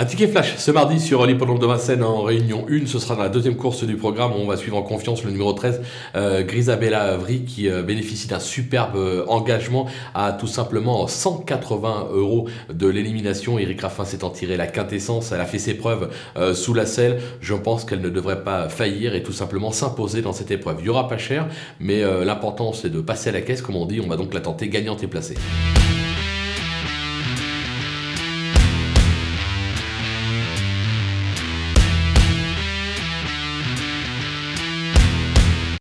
Un ticket flash ce mardi sur l'hippodrome de Vincennes en réunion 1. Ce sera dans la deuxième course du programme. On va suivre en confiance le numéro 13, euh, Grisabella Avry, qui euh, bénéficie d'un superbe euh, engagement à tout simplement 180 euros de l'élimination. Eric Raffin s'est en tiré la quintessence. Elle a fait ses preuves sous la selle. Je pense qu'elle ne devrait pas faillir et tout simplement s'imposer dans cette épreuve. Il n'y aura pas cher, mais l'important c'est de passer à la caisse, comme on dit. On va donc la tenter gagnante et placée.